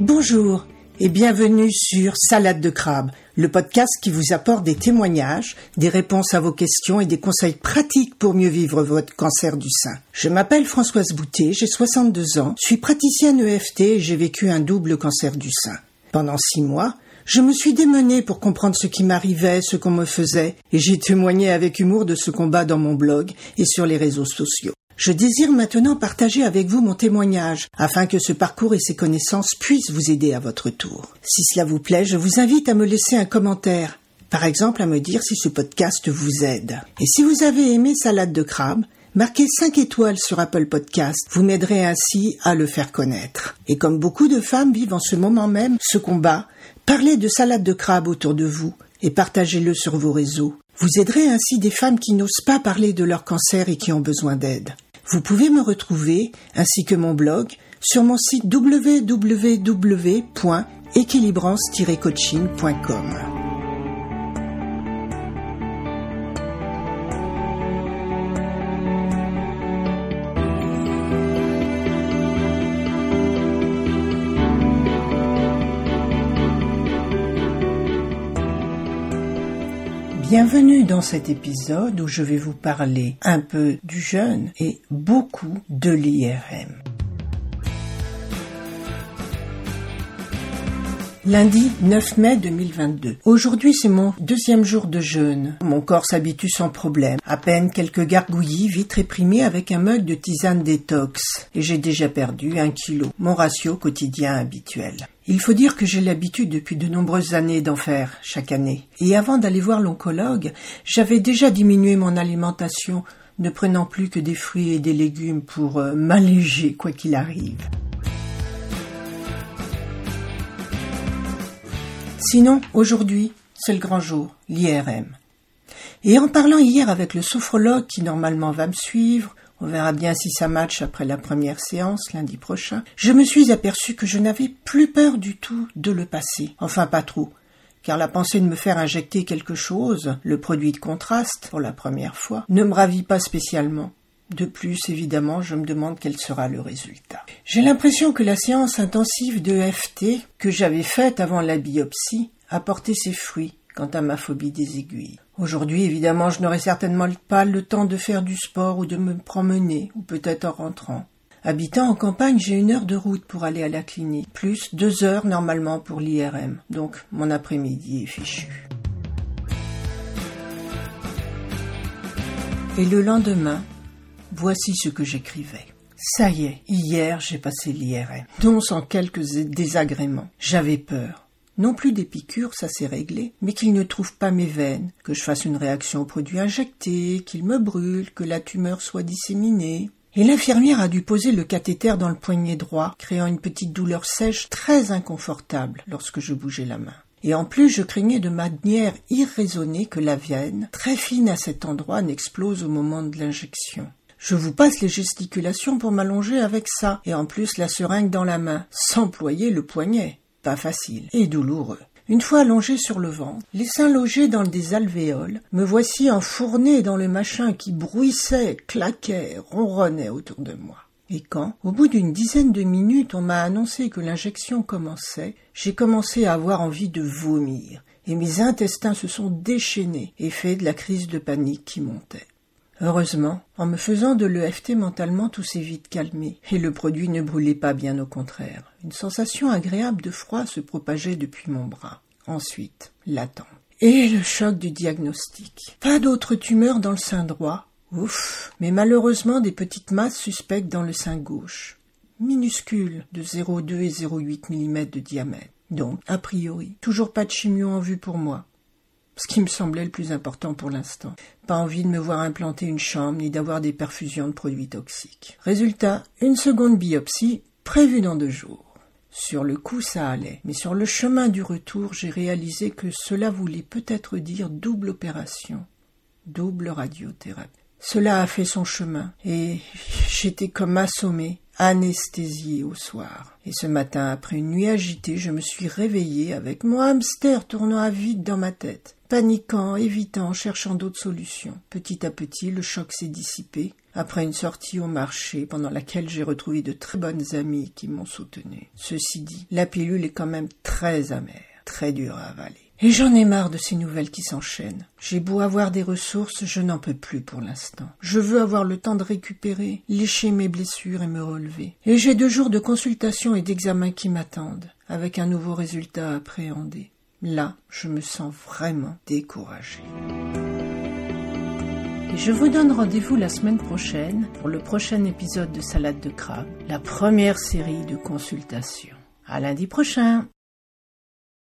Bonjour et bienvenue sur Salade de crabe, le podcast qui vous apporte des témoignages, des réponses à vos questions et des conseils pratiques pour mieux vivre votre cancer du sein. Je m'appelle Françoise Boutet, j'ai 62 ans, suis praticienne EFT et j'ai vécu un double cancer du sein. Pendant six mois, je me suis démenée pour comprendre ce qui m'arrivait, ce qu'on me faisait, et j'ai témoigné avec humour de ce combat dans mon blog et sur les réseaux sociaux. Je désire maintenant partager avec vous mon témoignage, afin que ce parcours et ces connaissances puissent vous aider à votre tour. Si cela vous plaît, je vous invite à me laisser un commentaire, par exemple à me dire si ce podcast vous aide. Et si vous avez aimé Salade de crabe, marquez 5 étoiles sur Apple Podcast, vous m'aiderez ainsi à le faire connaître. Et comme beaucoup de femmes vivent en ce moment même ce combat, parlez de Salade de crabe autour de vous et partagez-le sur vos réseaux. Vous aiderez ainsi des femmes qui n'osent pas parler de leur cancer et qui ont besoin d'aide. Vous pouvez me retrouver, ainsi que mon blog, sur mon site www.équilibrance-coaching.com. Bienvenue dans cet épisode où je vais vous parler un peu du jeûne et beaucoup de l'IRM. Lundi 9 mai 2022. Aujourd'hui, c'est mon deuxième jour de jeûne. Mon corps s'habitue sans problème. À peine quelques gargouillis vite réprimés avec un mug de tisane détox. Et j'ai déjà perdu un kilo. Mon ratio quotidien habituel. Il faut dire que j'ai l'habitude depuis de nombreuses années d'en faire chaque année. Et avant d'aller voir l'oncologue, j'avais déjà diminué mon alimentation, ne prenant plus que des fruits et des légumes pour euh, m'alléger quoi qu'il arrive. Sinon, aujourd'hui, c'est le grand jour, l'IRM. Et en parlant hier avec le sophrologue qui normalement va me suivre, on verra bien si ça match après la première séance lundi prochain, je me suis aperçu que je n'avais plus peur du tout de le passer. Enfin pas trop. Car la pensée de me faire injecter quelque chose, le produit de contraste, pour la première fois, ne me ravit pas spécialement. De plus, évidemment, je me demande quel sera le résultat. J'ai l'impression que la séance intensive de FT que j'avais faite avant la biopsie a porté ses fruits quant à ma phobie des aiguilles. Aujourd'hui, évidemment, je n'aurai certainement pas le temps de faire du sport ou de me promener, ou peut-être en rentrant. Habitant en campagne, j'ai une heure de route pour aller à la clinique, plus deux heures normalement pour l'IRM, donc mon après-midi est fichu. Et le lendemain, Voici ce que j'écrivais. Ça y est, hier j'ai passé l'IRM, dont sans quelques désagréments. J'avais peur. Non plus des piqûres, ça s'est réglé, mais qu'il ne trouve pas mes veines, que je fasse une réaction au produit injecté, qu'il me brûle, que la tumeur soit disséminée. Et l'infirmière a dû poser le cathéter dans le poignet droit, créant une petite douleur sèche très inconfortable lorsque je bougeais la main. Et en plus, je craignais de manière irraisonnée que la veine, très fine à cet endroit, n'explose au moment de l'injection. Je vous passe les gesticulations pour m'allonger avec ça, et en plus la seringue dans la main, sans ployer le poignet. Pas facile, et douloureux. Une fois allongé sur le ventre, les seins logés dans des alvéoles, me voici enfourné dans le machin qui bruissait, claquait, ronronnait autour de moi. Et quand, au bout d'une dizaine de minutes, on m'a annoncé que l'injection commençait, j'ai commencé à avoir envie de vomir, et mes intestins se sont déchaînés, effet de la crise de panique qui montait. Heureusement, en me faisant de l'EFT mentalement, tout s'est vite calmé, et le produit ne brûlait pas, bien au contraire. Une sensation agréable de froid se propageait depuis mon bras. Ensuite, l'attente. Et le choc du diagnostic. Pas d'autres tumeurs dans le sein droit. Ouf. Mais malheureusement des petites masses suspectes dans le sein gauche. Minuscules, de 0,2 et 0,8 mm de diamètre. Donc, a priori, toujours pas de chimio en vue pour moi ce qui me semblait le plus important pour l'instant. Pas envie de me voir implanter une chambre ni d'avoir des perfusions de produits toxiques. Résultat, une seconde biopsie prévue dans deux jours. Sur le coup, ça allait, mais sur le chemin du retour, j'ai réalisé que cela voulait peut-être dire double opération, double radiothérapie. Cela a fait son chemin, et j'étais comme assommé, anesthésié au soir. Et ce matin, après une nuit agitée, je me suis réveillé avec mon hamster tournant à vide dans ma tête. Paniquant, évitant, cherchant d'autres solutions. Petit à petit, le choc s'est dissipé, après une sortie au marché pendant laquelle j'ai retrouvé de très bonnes amies qui m'ont soutenu. Ceci dit, la pilule est quand même très amère, très dure à avaler. Et j'en ai marre de ces nouvelles qui s'enchaînent. J'ai beau avoir des ressources, je n'en peux plus pour l'instant. Je veux avoir le temps de récupérer, lécher mes blessures et me relever. Et j'ai deux jours de consultation et d'examen qui m'attendent, avec un nouveau résultat à appréhender. Là, je me sens vraiment découragée. Et je vous donne rendez-vous la semaine prochaine pour le prochain épisode de Salade de crabe, la première série de consultations. À lundi prochain!